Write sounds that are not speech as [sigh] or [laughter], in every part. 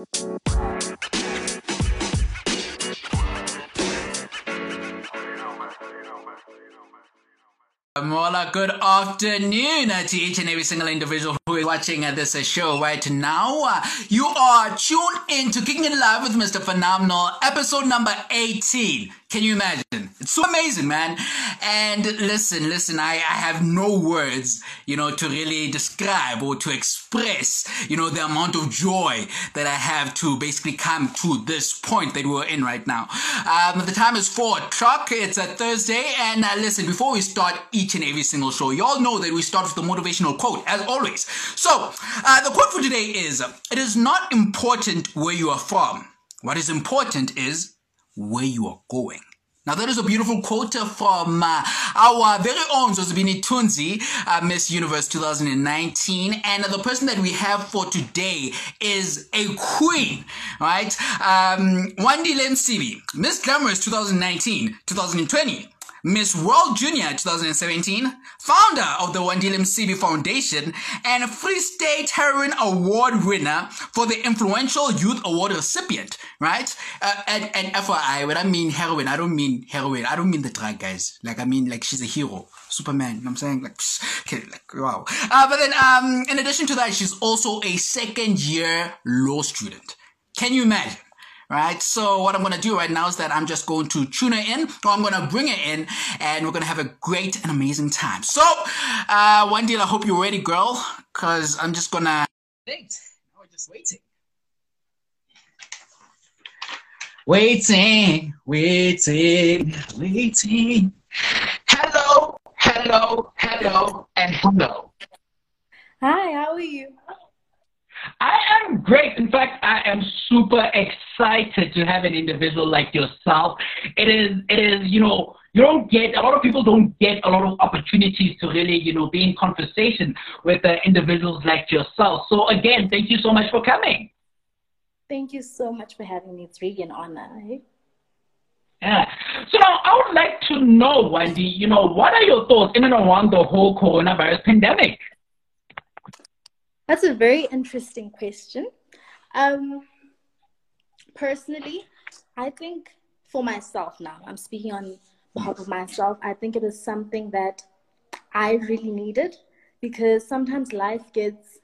Um, Mola, uh, good afternoon uh, to each and every single individual who is watching uh, this show right now. You are tuned in to Kicking It Live with Mr. Phenomenal, episode number 18. Can you imagine? It's so amazing, man. And listen, listen, I, I have no words, you know, to really describe or to express, you know, the amount of joy that I have to basically come to this point that we're in right now. Um, the time is four o'clock. It's a Thursday. And uh, listen, before we start each and every single show, you all know that we start with the motivational quote, as always. So, uh, the quote for today is, it is not important where you are from. What is important is where you are going. Now that is a beautiful quote from uh, our very own Zozibini Tunzi, uh, Miss Universe 2019. And the person that we have for today is a queen, right? Um, Wandile Msibi, Miss Glamorous 2019, 2020. Miss World Junior 2017, founder of the Wandile Msibi Foundation, and Free State Heroine Award winner for the Influential Youth Award recipient, right? Uh, and, and FYI, when I mean heroine, I don't mean heroine. I don't mean the drug, guys. Like, I mean, like, she's a hero. Superman, you know what I'm saying? Like, okay, like, wow. Uh, but then, um, in addition to that, she's also a second year law student. Can you imagine? Right? So what I'm going to do right now is that I'm just going to tune her in, or I'm going to bring her in, and we're going to have a great and amazing time. So, uh, Wendy, I hope you're ready, girl, because I'm just going to wait. we're just waiting. Waiting, waiting, waiting. Hello, hello, hello, and hello. Hi, how are you? I am great. In fact, I am super excited to have an individual like yourself. It is, it is, you know, you don't get a lot of people don't get a lot of opportunities to really, you know, be in conversation with uh, individuals like yourself. So again, thank you so much for coming. Thank you so much for having me. It's really an honor. Eh? Yeah. So now I would like to know, Wendy, you know, what are your thoughts in and around the whole coronavirus pandemic? That's a very interesting question. Um, personally, I think for myself now, I'm speaking on behalf of myself, I think it is something that I really needed because sometimes life gets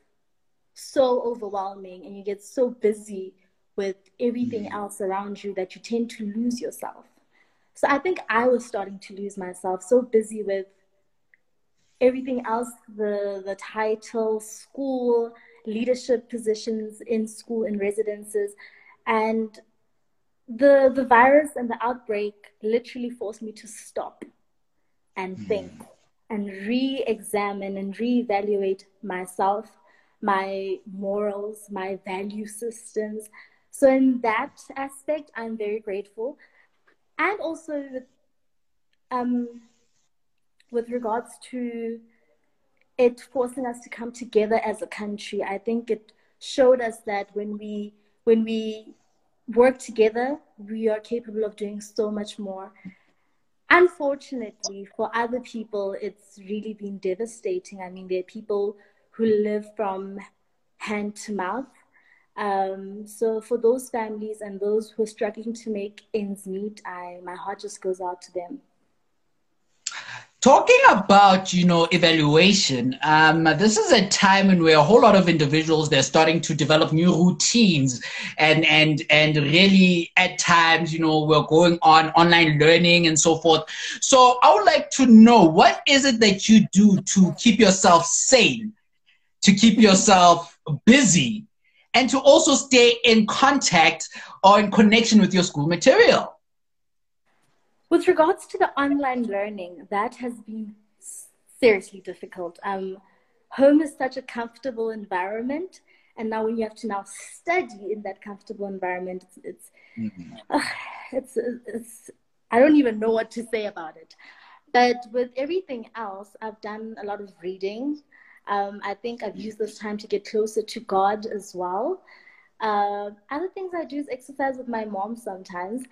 so overwhelming and you get so busy with everything mm. else around you that you tend to lose yourself. So I think I was starting to lose myself, so busy with everything else the the title school leadership positions in school and residences. And the the virus and the outbreak literally forced me to stop and mm. think and re-examine and re-evaluate myself my morals my value systems. So in that aspect i'm very grateful. And also um, with regards to it forcing us to come together as a country, I think it showed us that when we when we work together, we are capable of doing so much more. Unfortunately, for other people, it's really been devastating. I mean, there are people who live from hand to mouth. Um, so for those families and those who are struggling to make ends meet, I my heart just goes out to them. Talking about, you know, evaluation, um, this is a time in where a whole lot of individuals, they're starting to develop new routines and, and, and really at times, you know, we're going on online learning and so forth. So I would like to know, what is it that you do to keep yourself sane, to keep yourself busy, and to also stay in contact or in connection with your school material? With regards to the online learning, that has been seriously difficult. Um, home is such a comfortable environment, and now when you have to now study in that comfortable environment, it's it's, mm-hmm. uh, it's, it's I don't even know what to say about it. But with everything else, I've done a lot of reading. Um, I think I've used this time to get closer to God as well. Uh, other things I do is exercise with my mom sometimes.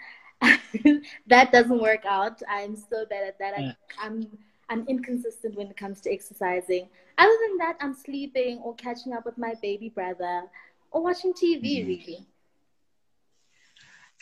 [laughs] that doesn't work out. I'm so bad at that. Yeah. I, I'm I'm inconsistent when it comes to exercising. Other than that, I'm sleeping or catching up with my baby brother or watching TV. Mm-hmm. Really,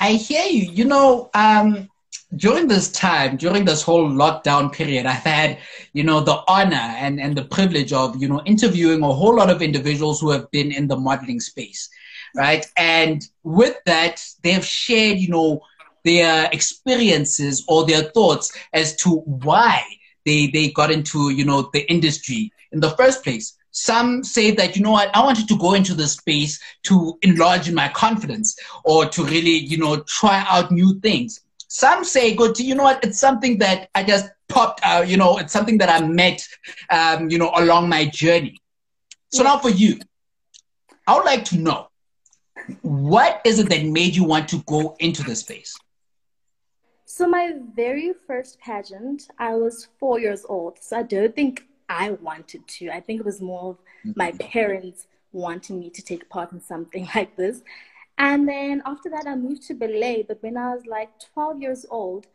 I hear you. You know, um, during this time, during this whole lockdown period, I've had, you know, the honor and, and the privilege of, you know, interviewing a whole lot of individuals who have been in the modeling space, right? And with that, they've shared, you know, their experiences or their thoughts as to why they, they got into, you know, the industry in the first place. Some say that, you know what, I wanted to go into this space to enlarge my confidence or to really, you know, try out new things. Some say, good, you know what, it's something that I just popped out, you know, it's something that I met, um, you know, along my journey. So now for you, I would like to know, what is it that made you want to go into the space? So my very first pageant, I was four years old. So I don't think I wanted to. I think it was more of my mm-hmm. parents wanting me to take part in something [laughs] like this. And then after that, I moved to Belay. But when I was like 12 years old,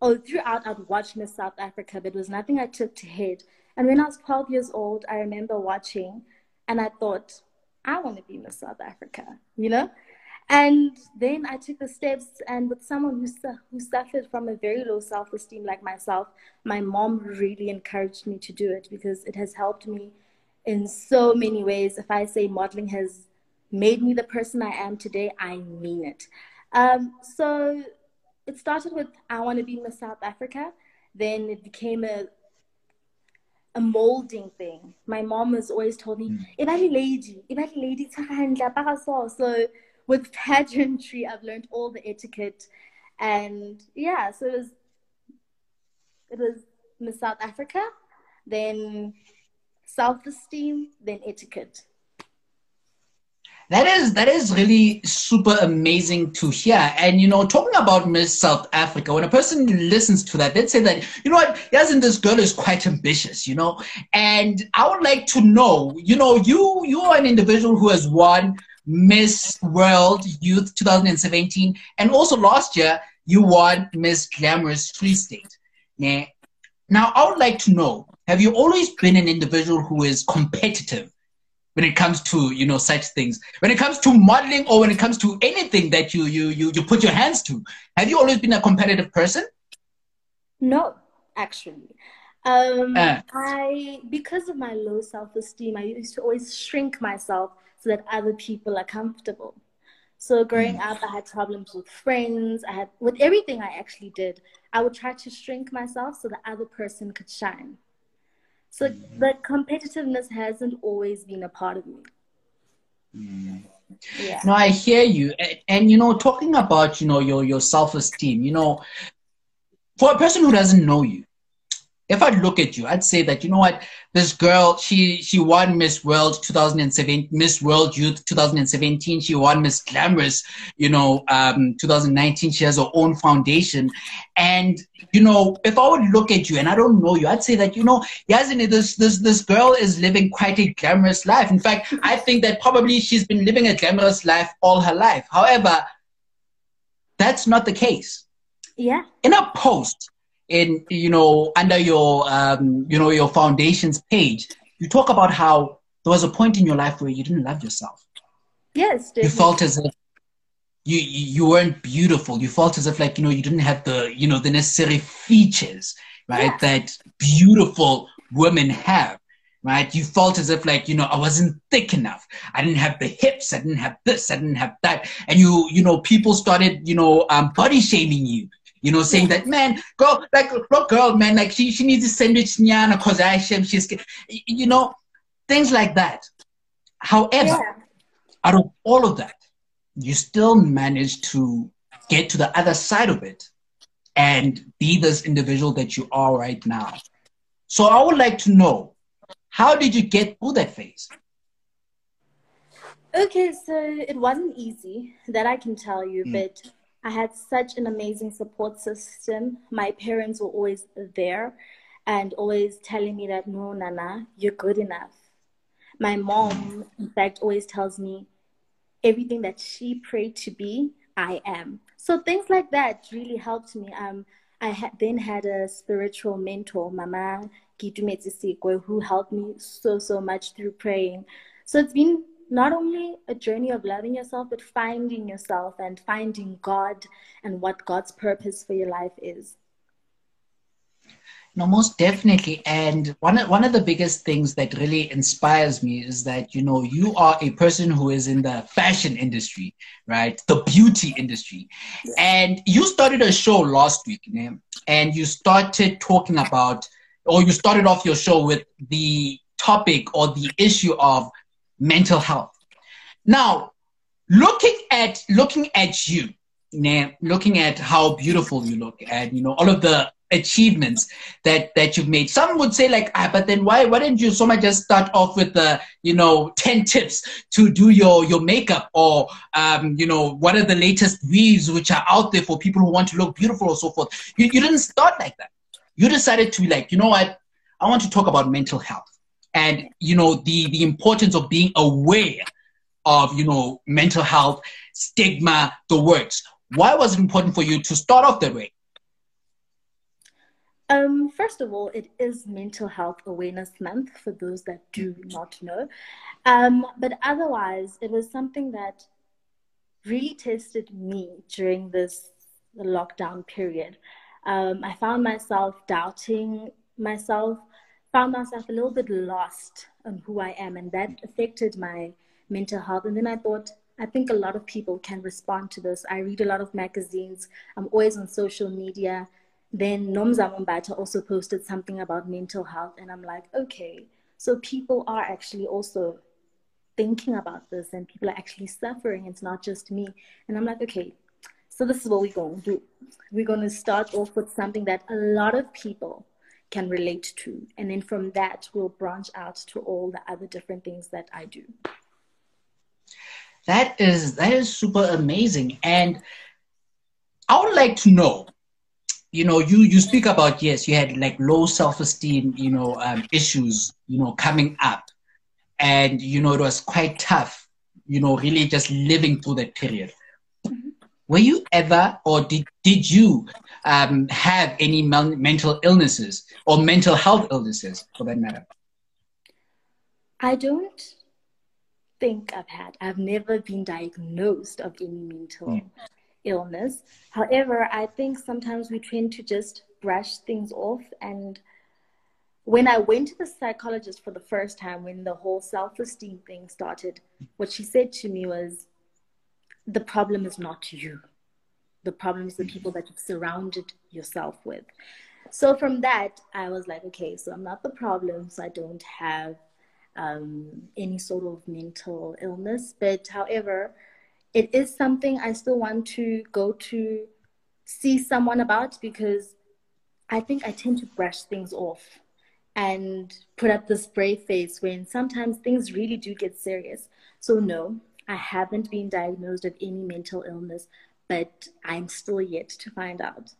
oh, throughout I'd watched Miss South Africa, but it was nothing I took to head. And when I was 12 years old, I remember watching and I thought, I want to be Miss South Africa, you know? And then I took the steps, and with someone who, su- who suffered from a very low self esteem like myself, my mom really encouraged me to do it because it has helped me in so many ways. If I say modeling has made me the person I am today, I mean it. Um, so it started with I want to be Miss South Africa. Then it became a a molding thing. My mom has always told me, mm. lady, I'm a lady, so with pageantry, I've learned all the etiquette, and yeah, so it was it was Miss South Africa, then self esteem, then etiquette. That is that is really super amazing to hear. And you know, talking about Miss South Africa, when a person listens to that, they'd say that, you know what, and this girl is quite ambitious, you know. And I would like to know, you know, you you are an individual who has won Miss World Youth 2017, and also last year you won Miss Glamorous Free State. Now, I would like to know: Have you always been an individual who is competitive when it comes to you know such things? When it comes to modeling, or when it comes to anything that you you you, you put your hands to, have you always been a competitive person? No, actually. Um, uh, I because of my low self esteem, I used to always shrink myself so that other people are comfortable. So growing mm. up, I had problems with friends. I had with everything I actually did. I would try to shrink myself so the other person could shine. So mm. the competitiveness hasn't always been a part of me. Mm. Yeah. No, I hear you, and, and you know, talking about you know your your self esteem. You know, for a person who doesn't know you, if I look at you, I'd say that you know what this girl she she won Miss World 2007 Miss World Youth 2017. She won Miss Glamorous, you know, um, 2019. She has her own foundation, and you know, if I would look at you and I don't know you, I'd say that you know, Yazini, this this this girl is living quite a glamorous life. In fact, I think that probably she's been living a glamorous life all her life. However, that's not the case. Yeah. In a post in you know under your um, you know your foundations page, you talk about how there was a point in your life where you didn't love yourself. Yes, definitely. you felt as if you you weren't beautiful. You felt as if like you know you didn't have the you know the necessary features right that beautiful women have right? You felt as if like, you know, I wasn't thick enough. I didn't have the hips. I didn't have this. I didn't have that. And you, you know, people started, you know, um, body shaming you you know, saying that man, girl, like look, girl, man, like she she needs a sandwich nyana cause I shame she's you know, things like that. However, yeah. out of all of that, you still manage to get to the other side of it and be this individual that you are right now. So I would like to know, how did you get through that phase? Okay, so it wasn't easy, that I can tell you, mm. but I had such an amazing support system. My parents were always there and always telling me that, no, Nana, you're good enough. My mom, in fact, always tells me everything that she prayed to be, I am. So things like that really helped me. Um, I then had a spiritual mentor, Mama Metsisikwe, who helped me so, so much through praying. So it's been not only a journey of loving yourself, but finding yourself and finding God and what God's purpose for your life is. No, most definitely. And one of, one of the biggest things that really inspires me is that, you know, you are a person who is in the fashion industry, right? The beauty industry. Yeah. And you started a show last week, and you started talking about, or you started off your show with the topic or the issue of mental health. Now, looking at looking at you, looking at how beautiful you look, and you know all of the achievements that that you've made. Some would say like, ah, but then why why didn't you so much just start off with the you know ten tips to do your your makeup or um, you know what are the latest weaves which are out there for people who want to look beautiful or so forth. You you didn't start like that. You decided to be like, you know what, I want to talk about mental health and you know the the importance of being aware of you know mental health stigma the works why was it important for you to start off that way um, first of all, it is Mental Health Awareness Month for those that do not know. Um, but otherwise, it was something that really tested me during this lockdown period. Um, I found myself doubting myself, found myself a little bit lost on who I am, and that affected my mental health. And then I thought, I think a lot of people can respond to this. I read a lot of magazines, I'm always on social media. Then Nomzamo Mbatha also posted something about mental health, and I'm like, okay, so people are actually also thinking about this, and people are actually suffering. It's not just me. And I'm like, okay, so this is what we're going to do. We're going to start off with something that a lot of people can relate to. And then from that, we'll branch out to all the other different things that I do. That is that is super amazing. And I would like to know you know you you speak about yes you had like low self-esteem you know um, issues you know coming up and you know it was quite tough you know really just living through that period. Were you ever or did, did you um, have any mental illnesses or mental health illnesses for that matter i don't think i've had i've never been diagnosed of any mental mm illness. However, I think sometimes we tend to just brush things off. And when I went to the psychologist for the first time, when the whole self esteem thing started, what she said to me was, The problem is not you. The problem is the people that you've surrounded yourself with. So from that, I was like, okay, so I'm not the problem, so I don't have um, any sort of mental illness. But however, it is something I still want to go to see someone about because I think I tend to brush things off and put up this brave face when sometimes things really do get serious. So, no, I haven't been diagnosed with any mental illness, but I'm still yet to find out.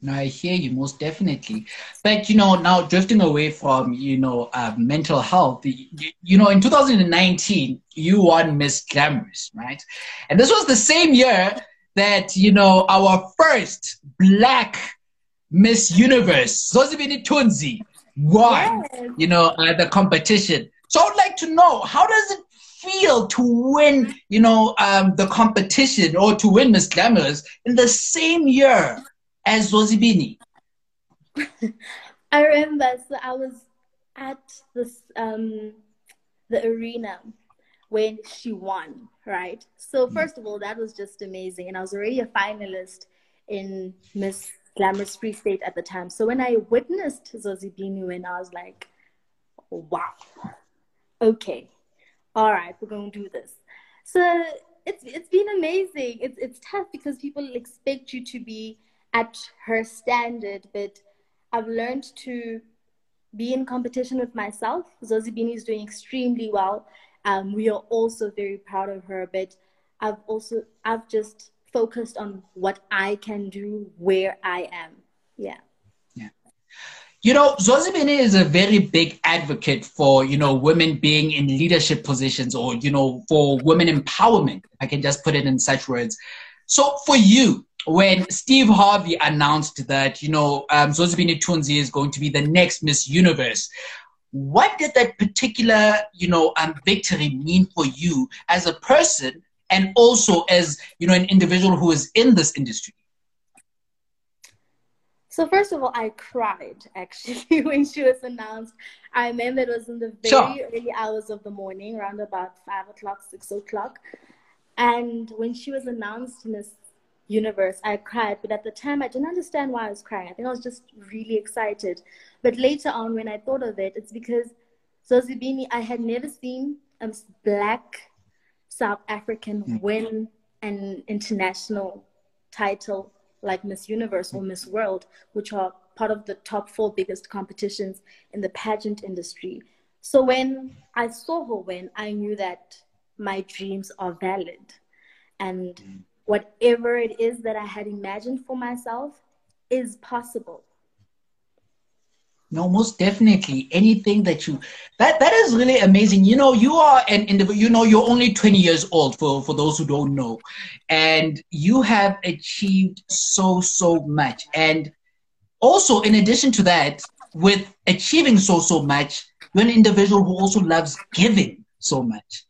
No, I hear you most definitely. But you know, now drifting away from you know uh, mental health, you, you know, in 2019 you won Miss Glamorous, right? And this was the same year that you know our first Black Miss Universe, Zozibini Tunzi, won. Yes. You know uh, the competition. So I'd like to know how does it feel to win, you know, um, the competition or to win Miss Glamorous in the same year as Zozibini? [laughs] I remember, so I was at this um, the arena when she won, right? So mm. first of all, that was just amazing, and I was already a finalist in Miss Glamorous Free State at the time. So when I witnessed Zozibini, and I was like, wow, okay, all right, we're gonna do this. So it's it's been amazing. It's it's tough because people expect you to be at her standard, but I've learned to be in competition with myself. Zozibini is doing extremely well. Um, we are also very proud of her, but I've also I've just focused on what I can do where I am. Yeah. You know, Zozibini is a very big advocate for, you know, women being in leadership positions or, you know, for women empowerment. I can just put it in such words. So for you, when Steve Harvey announced that, you know, um, Tunzi is going to be the next Miss Universe, what did that particular, you know, um, victory mean for you as a person and also as, you know, an individual who is in this industry? So first of all, I cried actually [laughs] when she was announced. I remember it was in the very sure. early hours of the morning, around about five o'clock, six o'clock. And when she was announced in this universe, I cried. But at the time, I didn't understand why I was crying. I think I was just really excited. But later on, when I thought of it, it's because Zozibini, I had never seen a black South African mm. win an international title like Miss Universe or Miss World, which are part of the top four biggest competitions in the pageant industry. So when I saw her win, I knew that my dreams are valid. And mm. whatever it is that I had imagined for myself is possible. No, most definitely. Anything that you that that is really amazing. You know, you are an individual. You know, you're only 20 years old for for those who don't know, and you have achieved so so much. And also, in addition to that, with achieving so so much, you're an individual who also loves giving so much.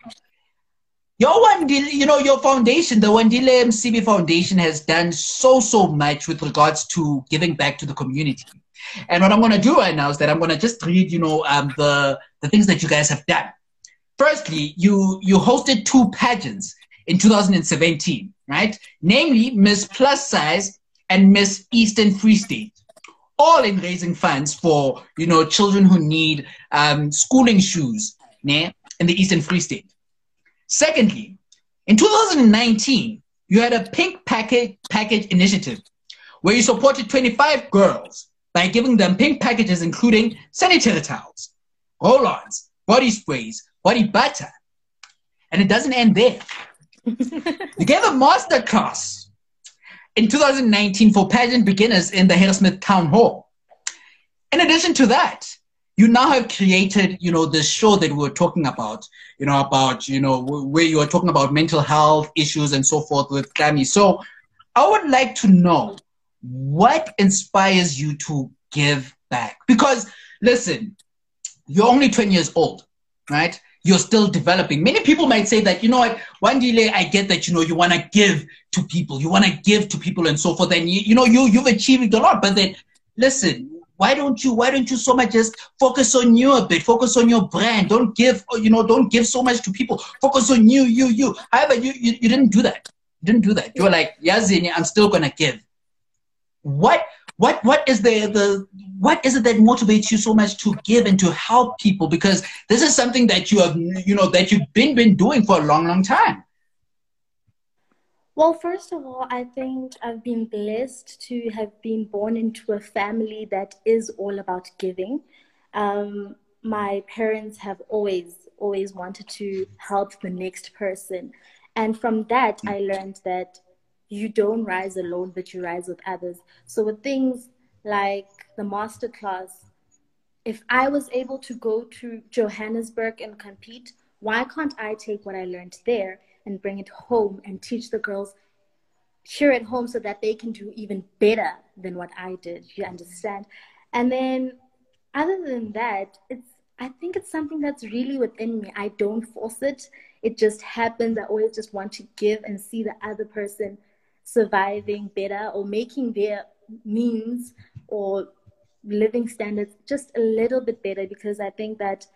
Your one, you know, your foundation, the Wandile Msibi Foundation, has done so so much with regards to giving back to the community and what I'm going to do right now is that I'm going to just read, you know, um, the the things that you guys have done. Firstly, you you hosted two pageants in 2017, right? Namely, Miss Plus Size and Miss Eastern Free State, all in raising funds for you know children who need um, schooling shoes, né, in the Eastern Free State. Secondly, in 2019, you had a pink package package initiative where you supported 25 girls by giving them pink packages including sanitary towels, roll-ons, body sprays, body butter. And it doesn't end there. [laughs] you gave a master class in 2019 for pageant beginners in the Harrismith Town Hall. In addition to that, you now have created, you know, the show that we were talking about, you know, about, you know, where you are talking about mental health issues and so forth with Tammy. So I would like to know what inspires you to give back? Because listen, you're only 20 years old, right? You're still developing. Many people might say that, you know what, Wandile, I get that, you know, you want to give to people, you want to give to people and so forth. And you, you know, you, you've achieved a lot, but then listen, why don't you why don't you so much just focus on you a bit? Focus on your brand. Don't give you know don't give so much to people. Focus on you you you. However you you, you didn't do that. You didn't do that. You were like yazini i'm still gonna give what what what is the the what is it that motivates you so much to give and to help people? Because this is something that you have you know that you've been been doing for a long long time. Well first of all i think i've been blessed to have been born into a family that is all about giving. Um, my parents have always always wanted to help the next person. And from that i learned that you don't rise alone, but you rise with others. So with things like the masterclass, if I was able to go to Johannesburg and compete, why can't I take what I learned there and bring it home and teach the girls here at home so that they can do even better than what I did? You understand? And then other than that, it's I think it's something that's really within me. I don't force it. It just happens. I always just want to give and see the other person surviving better or making their means or living standards just a little bit better because I think that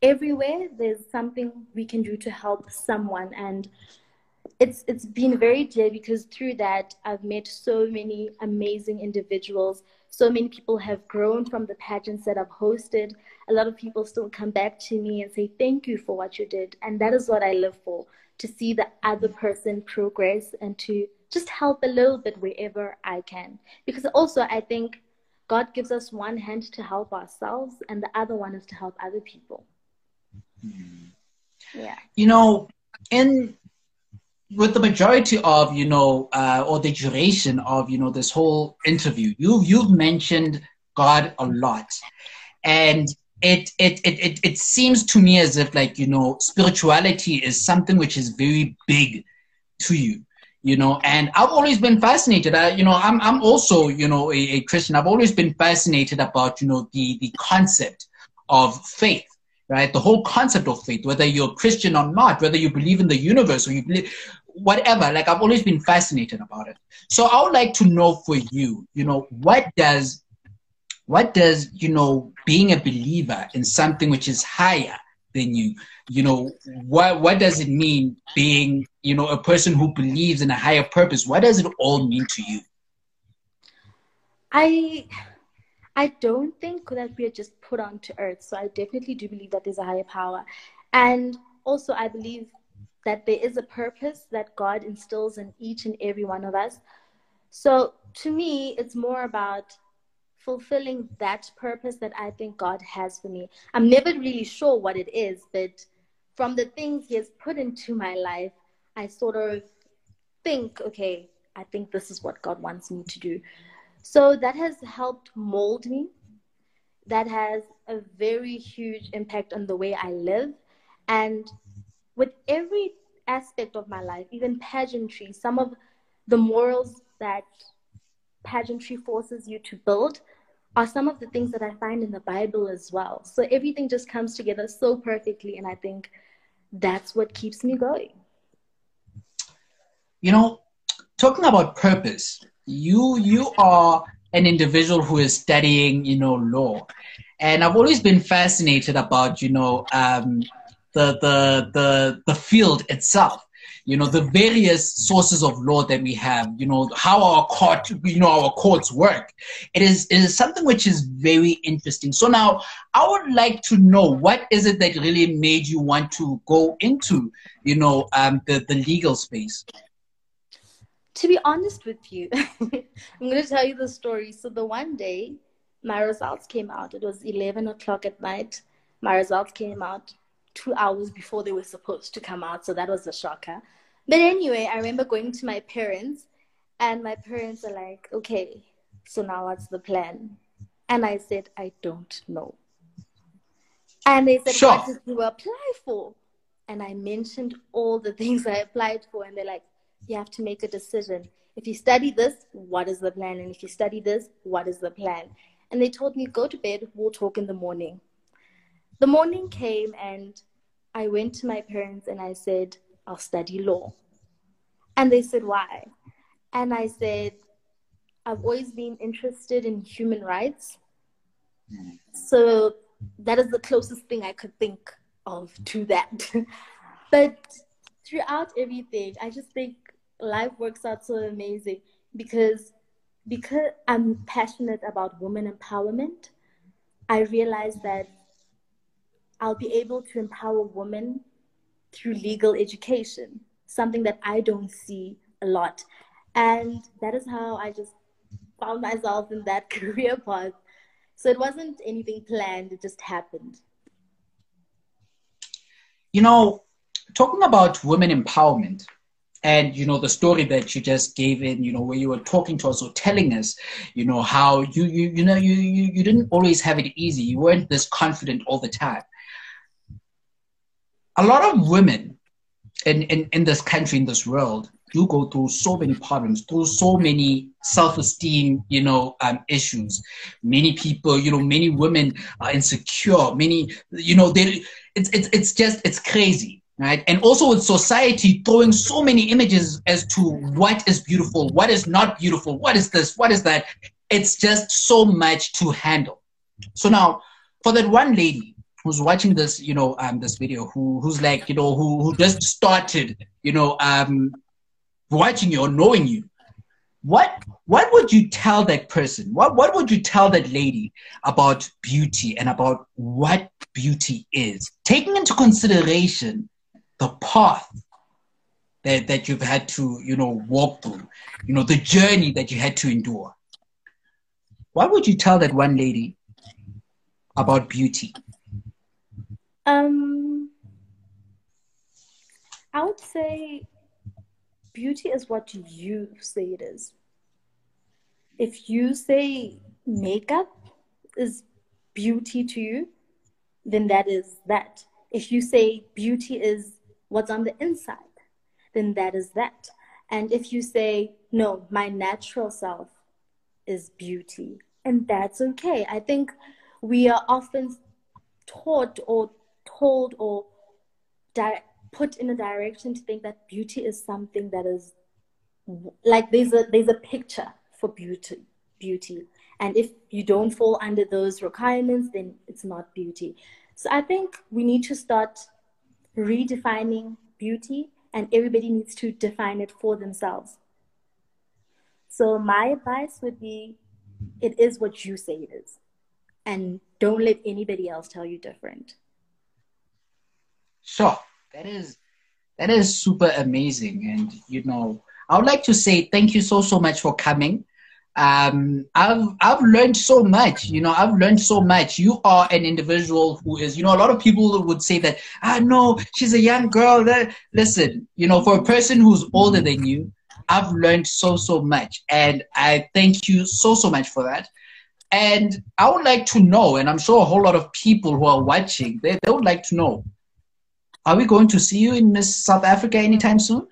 everywhere there's something we can do to help someone and it's it's been very dear because through that I've met so many amazing individuals. So many people have grown from the pageants that I've hosted. A lot of people still come back to me and say thank you for what you did, and that is what I live for: to see the other person progress and to just help a little bit wherever I can. Because also, I think God gives us one hand to help ourselves, and the other one is to help other people. Mm-hmm. Yeah. You know, in with the majority of you know, uh, or the duration of you know this whole interview, you you've mentioned God a lot, and it, it it it it seems to me as if like you know spirituality is something which is very big to you you know and i've always been fascinated I, you know i'm, I'm also you know a, a, christian i've always been fascinated about you know the the concept of faith right? The whole concept of faith, whether you're Christian or not, whether you believe in the universe or you believe whatever, like I've always been fascinated about it. So I would like to know for you, you know, what does what does, you know, being a believer in something which is higher than you, you know, what what does it mean being, you know, a person who believes in a higher purpose? What does it all mean to you? I I don't think that we are just put onto earth. So I definitely do believe that there's a higher power. And also, I believe that there is a purpose that God instills in each and every one of us. So to me, it's more about fulfilling that purpose that I think God has for me. I'm never really sure what it is, but from the things He has put into my life, I sort of think, okay, I think this is what God wants me to do. So that has helped mold me. That has a very huge impact on the way I live. And with every aspect of my life, even pageantry, some of the morals that pageantry forces you to build are some of the things that I find in the Bible as well. So everything just comes together so perfectly. And I think that's what keeps me going. You know, talking about purpose, you you are an individual who is studying, you know, law, and I've always been fascinated about, you know, um, the the the the field itself. You know, the various sources of law that we have. You know, how our court, you know, our courts work. It is it is something which is very interesting. So now, I would like to know what is it that really made you want to go into, you know, um, the the legal space to be honest with you, [laughs] I'm going to tell you the story. So the one day my results came out, it was 11 o'clock at night. My results came out two hours before they were supposed to come out. So that was a shocker. But anyway, I remember going to my parents, and my parents are like, okay, so now what's the plan? And I said, I don't know. And they said, sure. what did you apply for? And I mentioned all the [laughs] things I applied for, and they're like, you have to make a decision. If you study this, what is the plan? And if you study this, what is the plan? And they told me, go to bed, we'll talk in the morning. The morning came, and I went to my parents and I said, I'll study law. And they said, why? And I said, I've always been interested in human rights. So that is the closest thing I could think of to that. [laughs] but throughout everything, I just think life works out so amazing because because I'm passionate about women empowerment, I realize that I'll be able to empower women through legal education, something that I don't see a lot. And that is how I just found myself in that [laughs] career path. So it wasn't anything planned, it just happened. You know, talking about women empowerment, and you know the story that you just gave in you know where you were talking to us or telling us you know how you you you know you you, you didn't always have it easy. You weren't this confident all the time. A lot of women in in, in this country in this world do go through so many problems through so many self-esteem you know um, issues. Many people you know many women are insecure. Many you know they it's it's, it's just it's crazy right? And also with society throwing so many images as to what is beautiful, what is not beautiful, what is this, what is that. It's just so much to handle. So now, for that one lady who's watching this, you know, um, this video, who who's like, you know, who who just started, you know, um, watching you or knowing you, what what would you tell that person? What what would you tell that lady about beauty and about what beauty is, taking into consideration the path that, that you've had to, you know, walk through, you know, the journey that you had to endure. What would you tell that one lady about beauty? Um, I would say beauty is what you say it is. If you say makeup is beauty to you, then that is that. If you say beauty is what's on the inside, then that is that. And if you say, no, my natural self is beauty, and that's okay. I think we are often taught or told or di- put in a direction to think that beauty is something that is like there's a there's a picture for beauty beauty and if you don't fall under those requirements then it's not beauty so i think we need to start redefining beauty and everybody needs to define it for themselves. So my advice would be it is what you say it is. And don't let anybody else tell you different. Sure that is that is super amazing. And you know i would like to say thank you so so much for coming um, I've I've learned so much. You know, I've learned so much. You are an individual who is, you know, a lot of people would say that, ah, no, she's a young girl. Listen, you know, for a person who's older than you, I've learned so so much, and I thank you so so much for that. And I would like to know, and I'm sure a whole lot of people who are watching, they, they would like to know, are we going to see you in Miss South Africa anytime soon?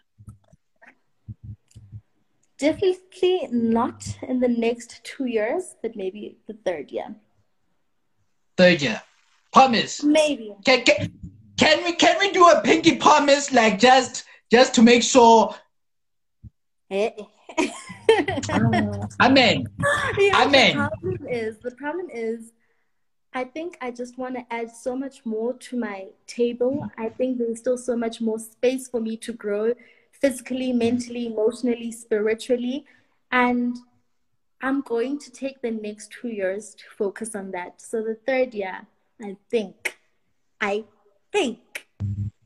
Definitely not in the next two years, but maybe the third year. Third year. Promise. Maybe. Can, can, can we can we do a pinky promise like just just to make sure Eh. [laughs] Amen. [laughs] Yeah, Amen. The problem is the problem is I think I just want to add so much more to my table. I think there's still so much more space for me to grow physically, mentally, emotionally, spiritually. And I'm going to take the next two years to focus on that. So the third year, I think, I think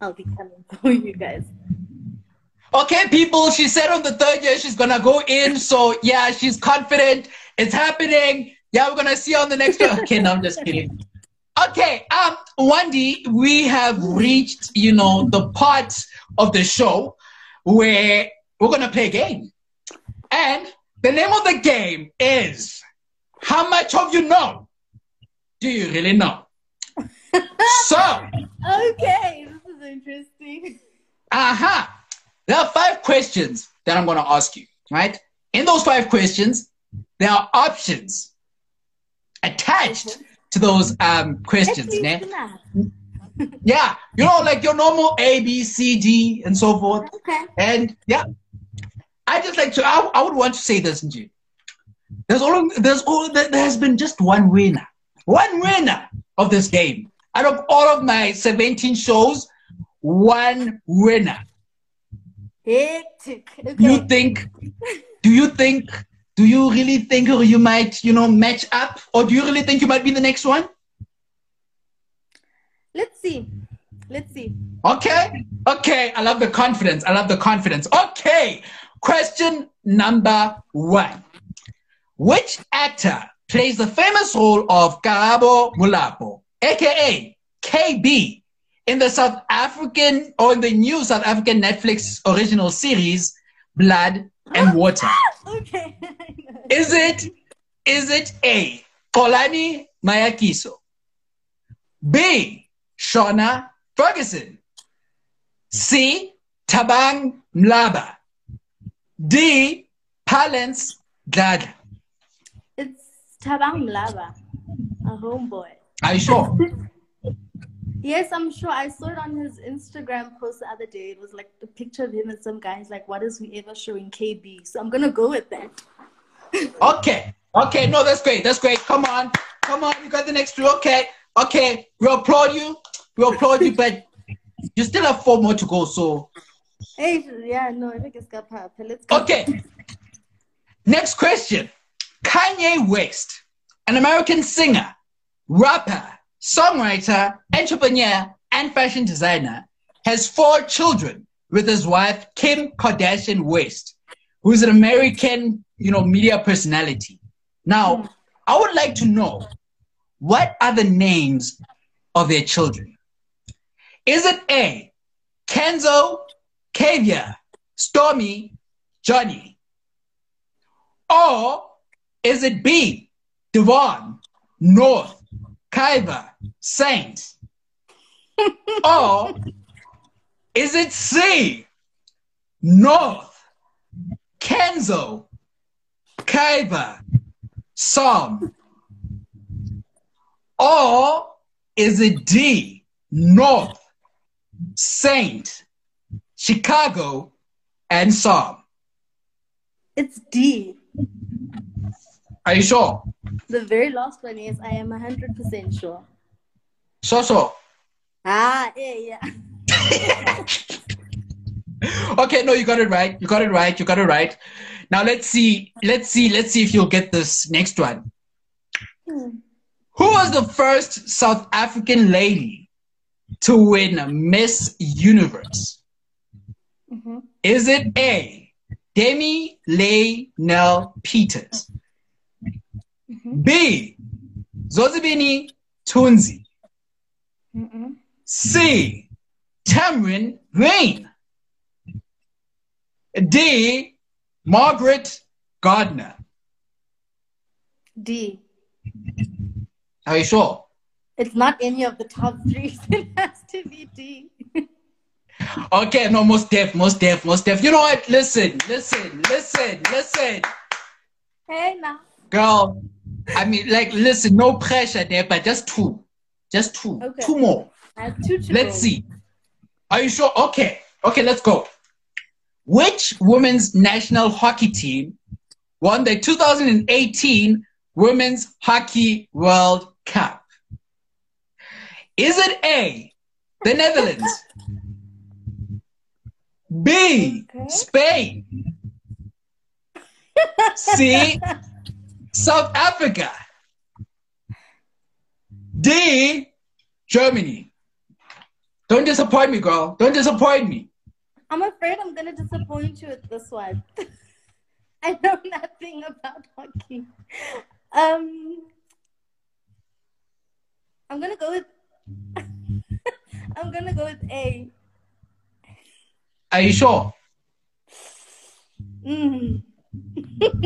I'll be coming [laughs] for you guys. Okay, people, she said on the third year she's gonna go in. So yeah, she's confident. It's happening. Yeah, we're gonna see her on the next one. Okay, no, I'm just kidding. Okay, um, Wendy, we have reached, you know, the part of the show where we're gonna play a game. And the name of the game is How much of you know? Do you really know? [laughs] so, Okay, this is interesting. uh-huh. There are five questions that I'm gonna ask you, right? In those five questions, there are options attached to those um questions, né? Yeah, you know, like your normal A, B, C, D, and so forth. Okay. And yeah, I just like to. I, I would want to say this, Nji. There's all. There's all. There has been just one winner. One winner of this game. Out of all of my 17 shows, one winner. Hectic. Okay. You think? Do you think? Do you really think you might, you know, match up, or do you really think you might be the next one? Let's see. Let's see. Okay. Okay. I love the confidence. I love the confidence. Okay. Question number one. Which actor plays the famous role of Karabo Molapo, aka KB, in the South African or in the new South African Netflix original series Blood and [laughs] Water? Okay. Is it is it A. Kolani Mayakiso? B. Shauna Ferguson? C. Thabang Molaba? D. Palance Dada? it's Thabang Molaba, a homeboy. Are you sure? [laughs] Yes, I'm sure. I saw it on his Instagram post the other day. It was like a picture of him and some guys like, "What is we ever showing KB?" So I'm gonna go with that. [laughs] Okay. Okay. No, that's great. That's great. Come on. Come on. You got the next two. Okay. Okay. We applaud you. We applaud you, but you still have four more to go. So, Hey, yeah, no, I think it's got pop. Let's go. okay. Next question. Kanye West, an American singer, rapper, songwriter, entrepreneur, and fashion designer, has four children with his wife, Kim Kardashian West, who is an American, you know, media personality. Now, hmm. I would like to know what are the names of their children? Is it A, Kenzo, Kavia, Stormy, Johnny? Or is it B, Devon, North, Kaiba, Saint? [laughs] or is it C, North, Kenzo, Kaiba, Psalm? Or Is it D, North, Saint, Chicago, and Psalm? It's D. Are you sure? The very last one, is I am 100% sure. So, so. Ah, yeah, yeah. [laughs] okay, no, you got it right. You got it right. You got it right. Now let's see. Let's see. Let's see if you'll get this next one. Hmm. Who was the first South African lady to win Miss Universe? Mm-hmm. Is it A, Demi Leigh Nel Peters? Mm-hmm. B, Zozibini Tunzi? Mm-mm. C, Tamaryn Green? D, Margaret Gardner? D. Are you sure? It's not any of the top three. [laughs] it has to be D. okay, no, most deaf, most deaf, most deaf. You know what? Listen, listen, listen, listen. Hey, now. Girl, I mean, like, listen, no pressure there, but just two. Just two. Okay. Two more. two let's go. see. Are you sure? Okay. Okay, let's go. Which women's national hockey team won the 2018 Women's Hockey World Cup? Is it A, the Netherlands? B, okay. Spain? C, South Africa? D, Germany? Don't disappoint me, girl. Don't disappoint me. I'm afraid I'm going to disappoint you with this one. [laughs] I know nothing about hockey. Um, I'm gonna go with. [laughs] I'm gonna go with A. Are you sure? Mm.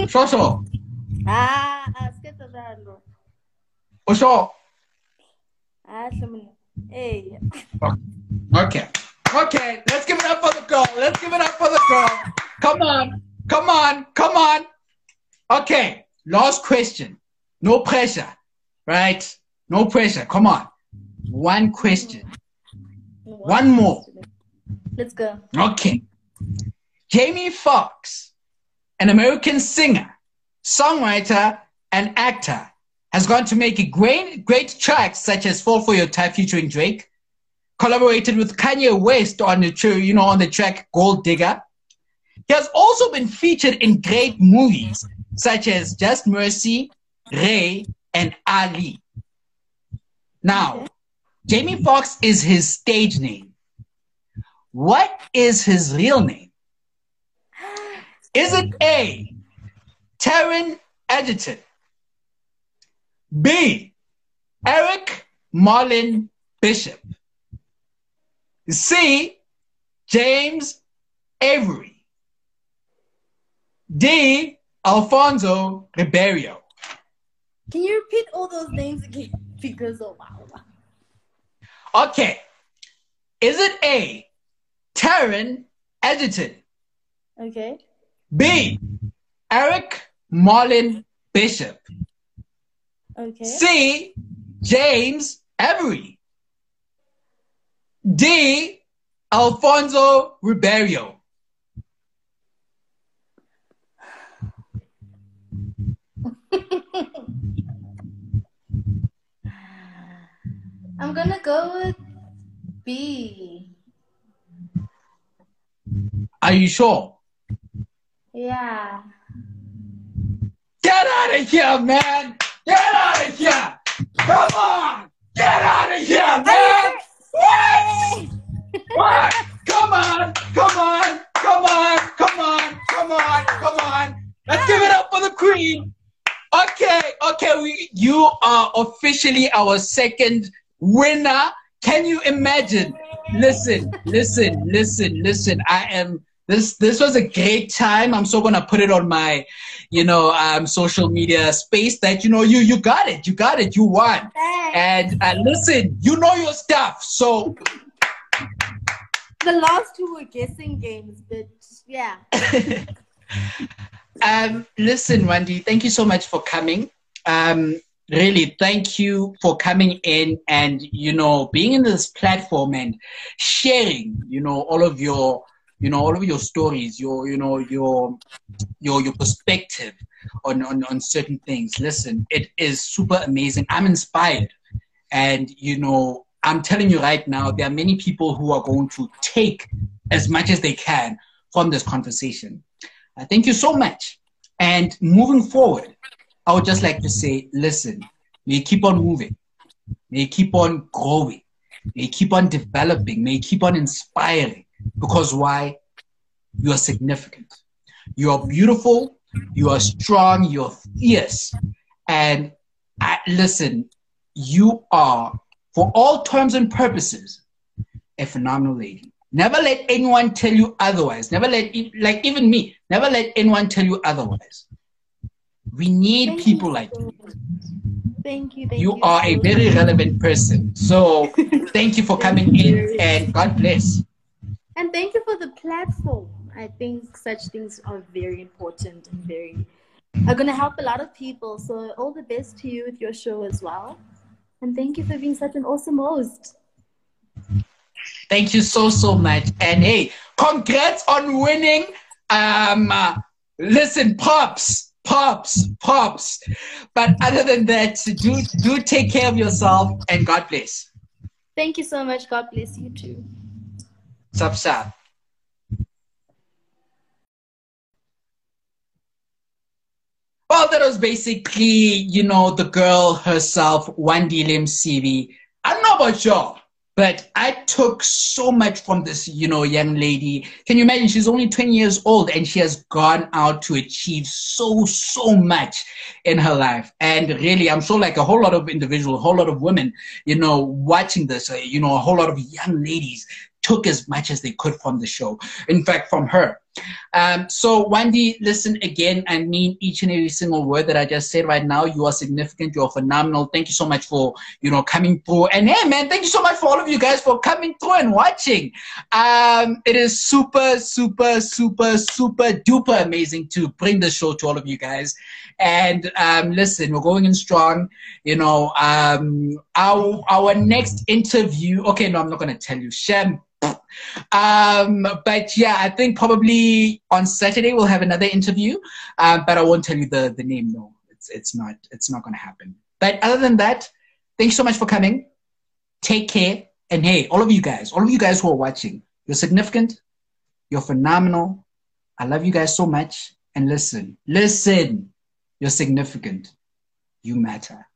[laughs] sure, sure. Ah, aspetta bello. O sure? Ah, A. Okay. Okay, let's give it up for the girl. Let's give it up for the girl. Come on. Come on. Come on. Okay. Last question. No pressure, right? No pressure. Come on. One question. One more. Let's go. Okay. Jamie Foxx, an American singer, songwriter, and actor, has gone to make a great, great tracks such as Fall for Your Type featuring Drake, collaborated with Kanye West on the, you know, on the track Gold Digger. He has also been featured in great movies such as Just Mercy, Ray, and Ali. Now, Jamie Foxx is his stage name. What is his real name? Is it A, Taron Egerton? B, Eric Marlon Bishop? C, James Avery? D, Alfonso Ribeiro. Can you repeat all those names again? Because oh wow. Okay. Is it A, Taron Egerton? Okay. B, Eric Marlon Bishop. Okay. C, James Avery. D, Alfonso Ribeiro. I'm gonna go with B. Are you sure? Yeah. Get out of here, man! Get out of here! Come on! Get out of here, man! What? what? Come on! Come on! Come on! Come on! Come on! Come on! Let's give it up for the queen! Okay, okay, we you are officially our second winner. Can you imagine? Listen, listen, listen, listen. I am this this was a great time. I'm so gonna put it on my, you know, um, social media space that you know you you got it, you got it, you won. And uh, listen, you know your stuff. So the last two were guessing games, but yeah. [laughs] um, listen, Wendy, thank you so much for coming. Um, really thank you for coming in and you know being in this platform and sharing you know all of your you know all of your stories your you know your your your perspective on on, on certain things. Listen it is super amazing. I'm inspired. And you know i'm telling you right now there are many people who are going to take as much as they can from this conversation. Thank you so much. And moving forward I would just like to say, listen, may keep on moving, may keep on growing, may keep on developing, may keep on inspiring. Because why? You are significant. You are beautiful. You are strong. You're fierce. And I, listen, you are, for all terms and purposes, a phenomenal lady. Never let anyone tell you otherwise. Never let, like even me, never let anyone tell you otherwise. We need thank people like you. Thank you. Thank you, you are a very relevant person. So [laughs] thank you for coming in and God bless. And thank you for the platform. I think such things are very important and very are going to help a lot of people. So all the best to you with your show as well. And thank you for being such an awesome host. Thank you so so much. And hey, congrats on winning. Um, uh, listen, pops pops, pops. But other than that, do do take care of yourself and God bless. Thank you so much. God bless you too. Sup, sup. Well, that was basically, you know, the girl herself, Wandile Msibi. I don't know about y'all, but I took so much from this, you know, young lady. Can you imagine? She's only 20 years old and she has gone out to achieve so, so much in her life. And really, I'm sure like a whole lot of individuals, a whole lot of women, you know, watching this, uh, you know, a whole lot of young ladies took as much as they could from the show. In fact, from her. Um, so, Wendy, listen again. I mean each and every single word that I just said right now. You are significant. You are phenomenal. Thank you so much for you know coming through. And hey, man, thank you so much for all of you guys for coming through and watching. Um, it is super, super, super, super duper amazing to bring the show to all of you guys. And um, listen, we're going in strong. You know, um, our our next interview. Okay, no, I'm not going to tell you. Shem um, but yeah, I think probably on Saturday we'll have another interview. Uh, but I won't tell you the, the name. No, it's it's not it's not going to happen. But other than that, thanks so much for coming. Take care. And hey, all of you guys, all of you guys who are watching, you're significant. You're phenomenal. I love you guys so much. And listen, listen, you're significant. You matter.